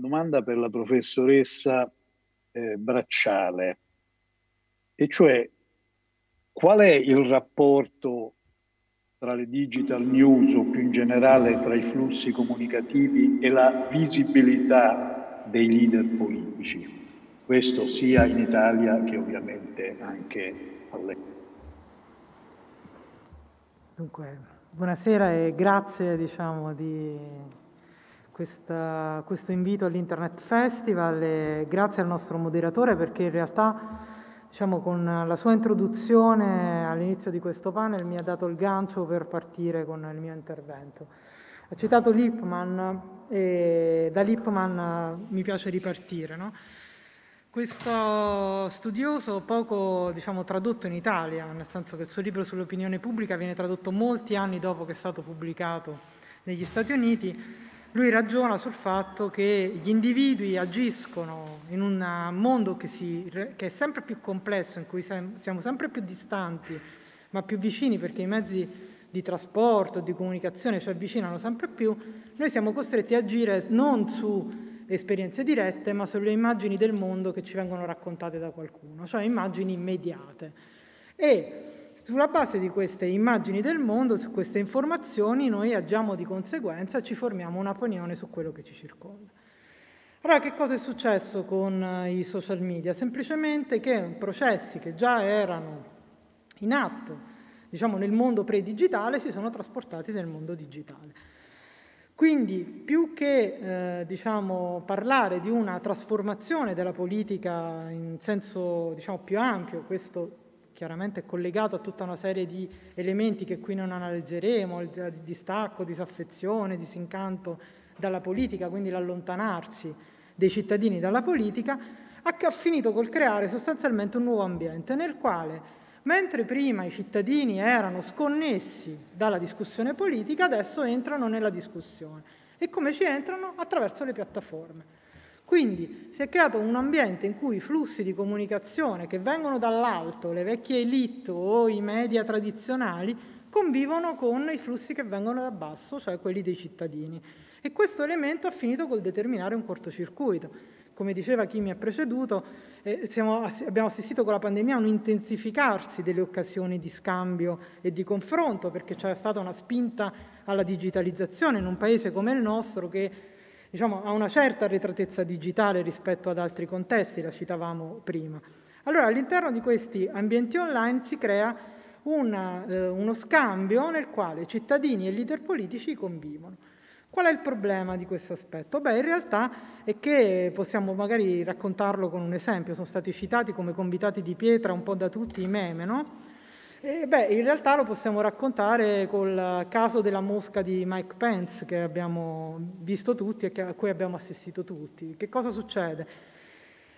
domanda per la professoressa eh, Bracciale, e cioè qual è il rapporto tra le digital news o più in generale tra i flussi comunicativi e la visibilità dei leader politici? Questo sia in Italia che ovviamente anche all'estero. Dunque, buonasera e grazie diciamo, di questa, questo invito all'Internet Festival e grazie al nostro moderatore perché in realtà diciamo, con la sua introduzione all'inizio di questo panel mi ha dato il gancio per partire con il mio intervento. Ha citato Lippmann e da Lippmann mi piace ripartire. No? Questo studioso, poco diciamo, tradotto in Italia, nel senso che il suo libro sull'opinione pubblica viene tradotto molti anni dopo che è stato pubblicato negli Stati Uniti, lui ragiona sul fatto che gli individui agiscono in un mondo che, si, che, è sempre più complesso, in cui siamo sempre più distanti, ma più vicini perché i mezzi di trasporto, di comunicazione ci avvicinano sempre più, noi siamo costretti a agire non su esperienze dirette, ma sulle immagini del mondo che ci vengono raccontate da qualcuno, cioè immagini immediate. E sulla base di queste immagini del mondo, su queste informazioni, noi agiamo di conseguenza e ci formiamo un'opinione su quello che ci circonda. Allora, che cosa è successo con eh, i social media? Semplicemente che processi che già erano in atto, diciamo, nel mondo pre-digitale si sono trasportati nel mondo digitale. Quindi, più che eh, diciamo, parlare di una trasformazione della politica in senso diciamo, più ampio, questo chiaramente è collegato a tutta una serie di elementi che qui non analizzeremo, il distacco, disaffezione, disincanto dalla politica, quindi l'allontanarsi dei cittadini dalla politica, ha finito col creare sostanzialmente un nuovo ambiente nel quale, mentre prima i cittadini erano sconnessi dalla discussione politica, adesso entrano nella discussione. E come ci entrano? Attraverso le piattaforme. Quindi si è creato un ambiente in cui i flussi di comunicazione che vengono dall'alto, le vecchie elite o i media tradizionali, convivono con i flussi che vengono da basso, cioè quelli dei cittadini. E questo elemento ha finito col determinare un cortocircuito. Come diceva chi mi ha preceduto, eh, siamo, abbiamo assistito con la pandemia a un intensificarsi delle occasioni di scambio e di confronto, perché c'è stata una spinta alla digitalizzazione in un paese come il nostro che diciamo, ha una certa arretratezza digitale rispetto ad altri contesti, la citavamo prima. Allora all'interno di questi ambienti online si crea una, eh, uno scambio nel quale cittadini e leader politici convivono. Qual è il problema di questo aspetto? Beh, in realtà è che possiamo magari raccontarlo con un esempio, sono stati citati come convitati di pietra un po' da tutti i meme, no? E beh, in realtà lo possiamo raccontare col caso della mosca di Mike Pence che abbiamo visto tutti e a cui abbiamo assistito tutti. Che cosa succede?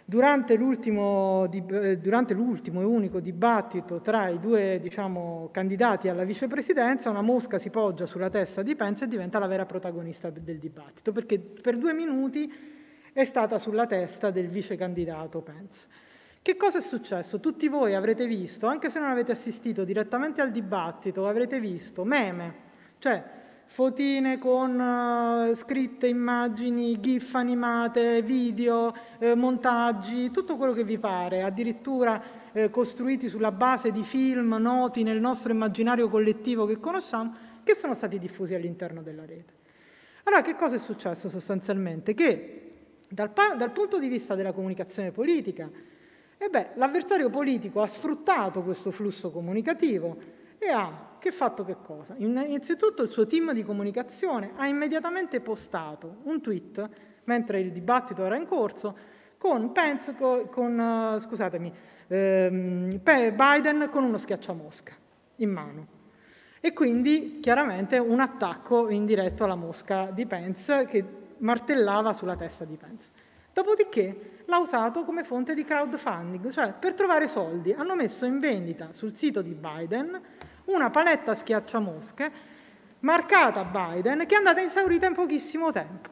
Durante l'ultimo, durante l'ultimo e unico dibattito tra i due diciamo, candidati alla vicepresidenza, una mosca si poggia sulla testa di Pence e diventa la vera protagonista del dibattito, perché per due minuti è stata sulla testa del vice candidato Pence. Che cosa è successo? Tutti voi avrete visto, anche se non avete assistito direttamente al dibattito, avrete visto meme, cioè fotine con uh, scritte, immagini, gif animate, video, eh, montaggi, tutto quello che vi pare, addirittura eh, costruiti sulla base di film noti nel nostro immaginario collettivo che conosciamo, che sono stati diffusi all'interno della rete. Allora, che cosa è successo sostanzialmente? Che dal, dal punto di vista della comunicazione politica, e beh, l'avversario politico ha sfruttato questo flusso comunicativo e ha che fatto che cosa? Innanzitutto il suo team di comunicazione ha immediatamente postato un tweet mentre il dibattito era in corso con, Pence, con scusatemi, ehm, Biden con uno schiacciamosca in mano. E quindi chiaramente un attacco indiretto alla mosca di Pence che martellava sulla testa di Pence. Dopodiché l'ha usato come fonte di crowdfunding, cioè per trovare soldi hanno messo in vendita sul sito di Biden una paletta schiacciamosche marcata Biden che è andata esaurita in pochissimo tempo.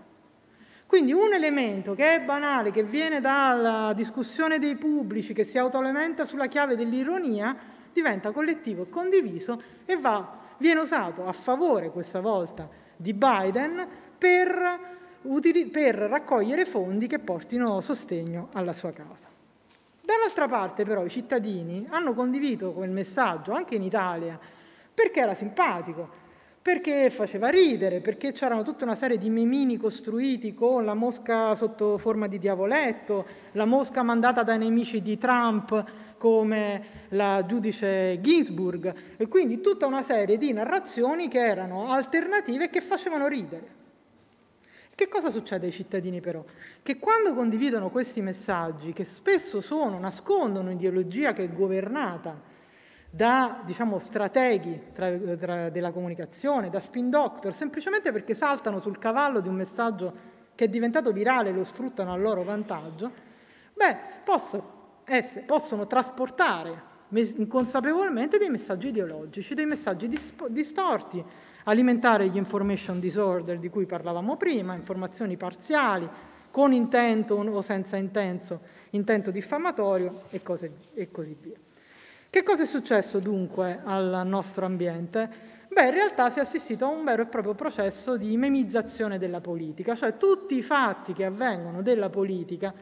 Quindi un elemento che è banale, che viene dalla discussione dei pubblici, che si autoalimenta sulla chiave dell'ironia, diventa collettivo e condiviso e va, viene usato a favore questa volta di Biden per per raccogliere fondi che portino sostegno alla sua causa. Dall'altra parte però i cittadini hanno condiviso quel messaggio anche in Italia perché era simpatico, perché faceva ridere, perché c'erano tutta una serie di memini costruiti con la mosca sotto forma di diavoletto, la mosca mandata dai nemici di Trump come la giudice Ginsburg e quindi tutta una serie di narrazioni che erano alternative e che facevano ridere. Che cosa succede ai cittadini però? Che quando condividono questi messaggi, che spesso sono, nascondono ideologia che è governata da diciamo, strateghi tra, tra, della comunicazione, da spin doctor, semplicemente perché saltano sul cavallo di un messaggio che è diventato virale e lo sfruttano a loro vantaggio, beh, posso essere, possono trasportare inconsapevolmente dei messaggi ideologici, dei messaggi distorti, alimentare gli information disorder di cui parlavamo prima, informazioni parziali, con intento o senza intento, intento diffamatorio e, cose, e così via. Che cosa è successo dunque al nostro ambiente? Beh, in realtà si è assistito a un vero e proprio processo di memizzazione della politica, cioè tutti i fatti che avvengono della politica,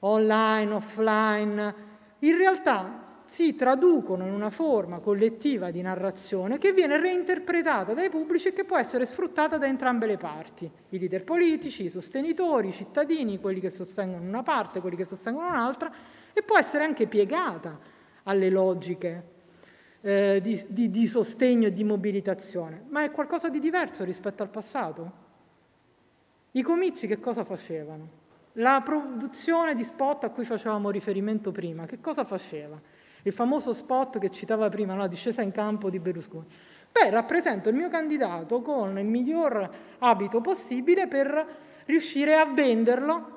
online, offline, in realtà si traducono in una forma collettiva di narrazione che viene reinterpretata dai pubblici e che può essere sfruttata da entrambe le parti, i leader politici, i sostenitori, i cittadini, quelli che sostengono una parte, quelli che sostengono un'altra, e può essere anche piegata alle logiche eh, di, di, di sostegno e di mobilitazione, ma è qualcosa di diverso rispetto al passato. I comizi che cosa facevano? La produzione di spot a cui facevamo riferimento prima, che cosa faceva? Il famoso spot che citava prima, no, discesa in campo di Berlusconi. Beh, rappresento il mio candidato con il miglior abito possibile per riuscire a venderlo,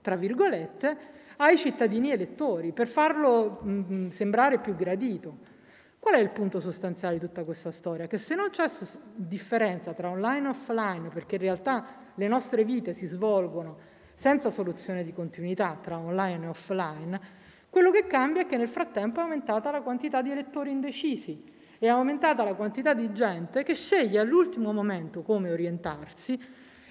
tra virgolette, ai cittadini elettori per farlo mh, mm, mm, sembrare più gradito. Qual è il punto sostanziale di tutta questa storia? Che se non c'è differenza tra online e offline, perché in realtà le nostre vite si svolgono senza soluzione di continuità tra online e offline, quello che cambia è che nel frattempo è aumentata la quantità di elettori indecisi, è aumentata la quantità di gente che sceglie all'ultimo momento come orientarsi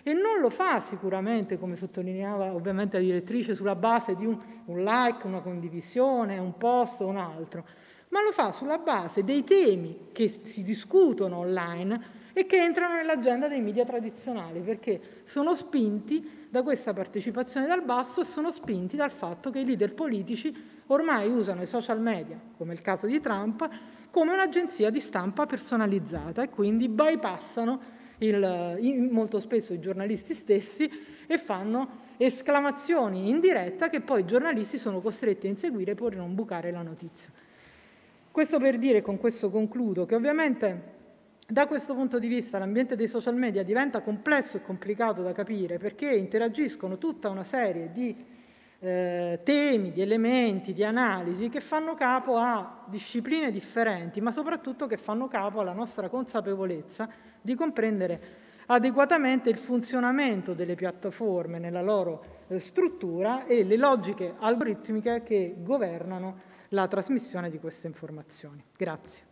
e non lo fa sicuramente, come sottolineava ovviamente la direttrice, sulla base di un, un like, una condivisione, un post o un altro, ma lo fa sulla base dei temi che si discutono online e che entrano nell'agenda dei media tradizionali, perché sono spinti da questa partecipazione dal basso e sono spinti dal fatto che i leader politici ormai usano i social media, come il caso di Trump, come un'agenzia di stampa personalizzata e quindi bypassano il, molto spesso i giornalisti stessi e fanno esclamazioni in diretta che poi i giornalisti sono costretti a inseguire per non bucare la notizia. Questo per dire, con questo concludo, che ovviamente da questo punto di vista l'ambiente dei social media diventa complesso e complicato da capire perché interagiscono tutta una serie di eh, temi, di elementi, di analisi che fanno capo a discipline differenti, ma soprattutto che fanno capo alla nostra consapevolezza di comprendere adeguatamente il funzionamento delle piattaforme nella loro eh, struttura e le logiche algoritmiche che governano la trasmissione di queste informazioni. Grazie.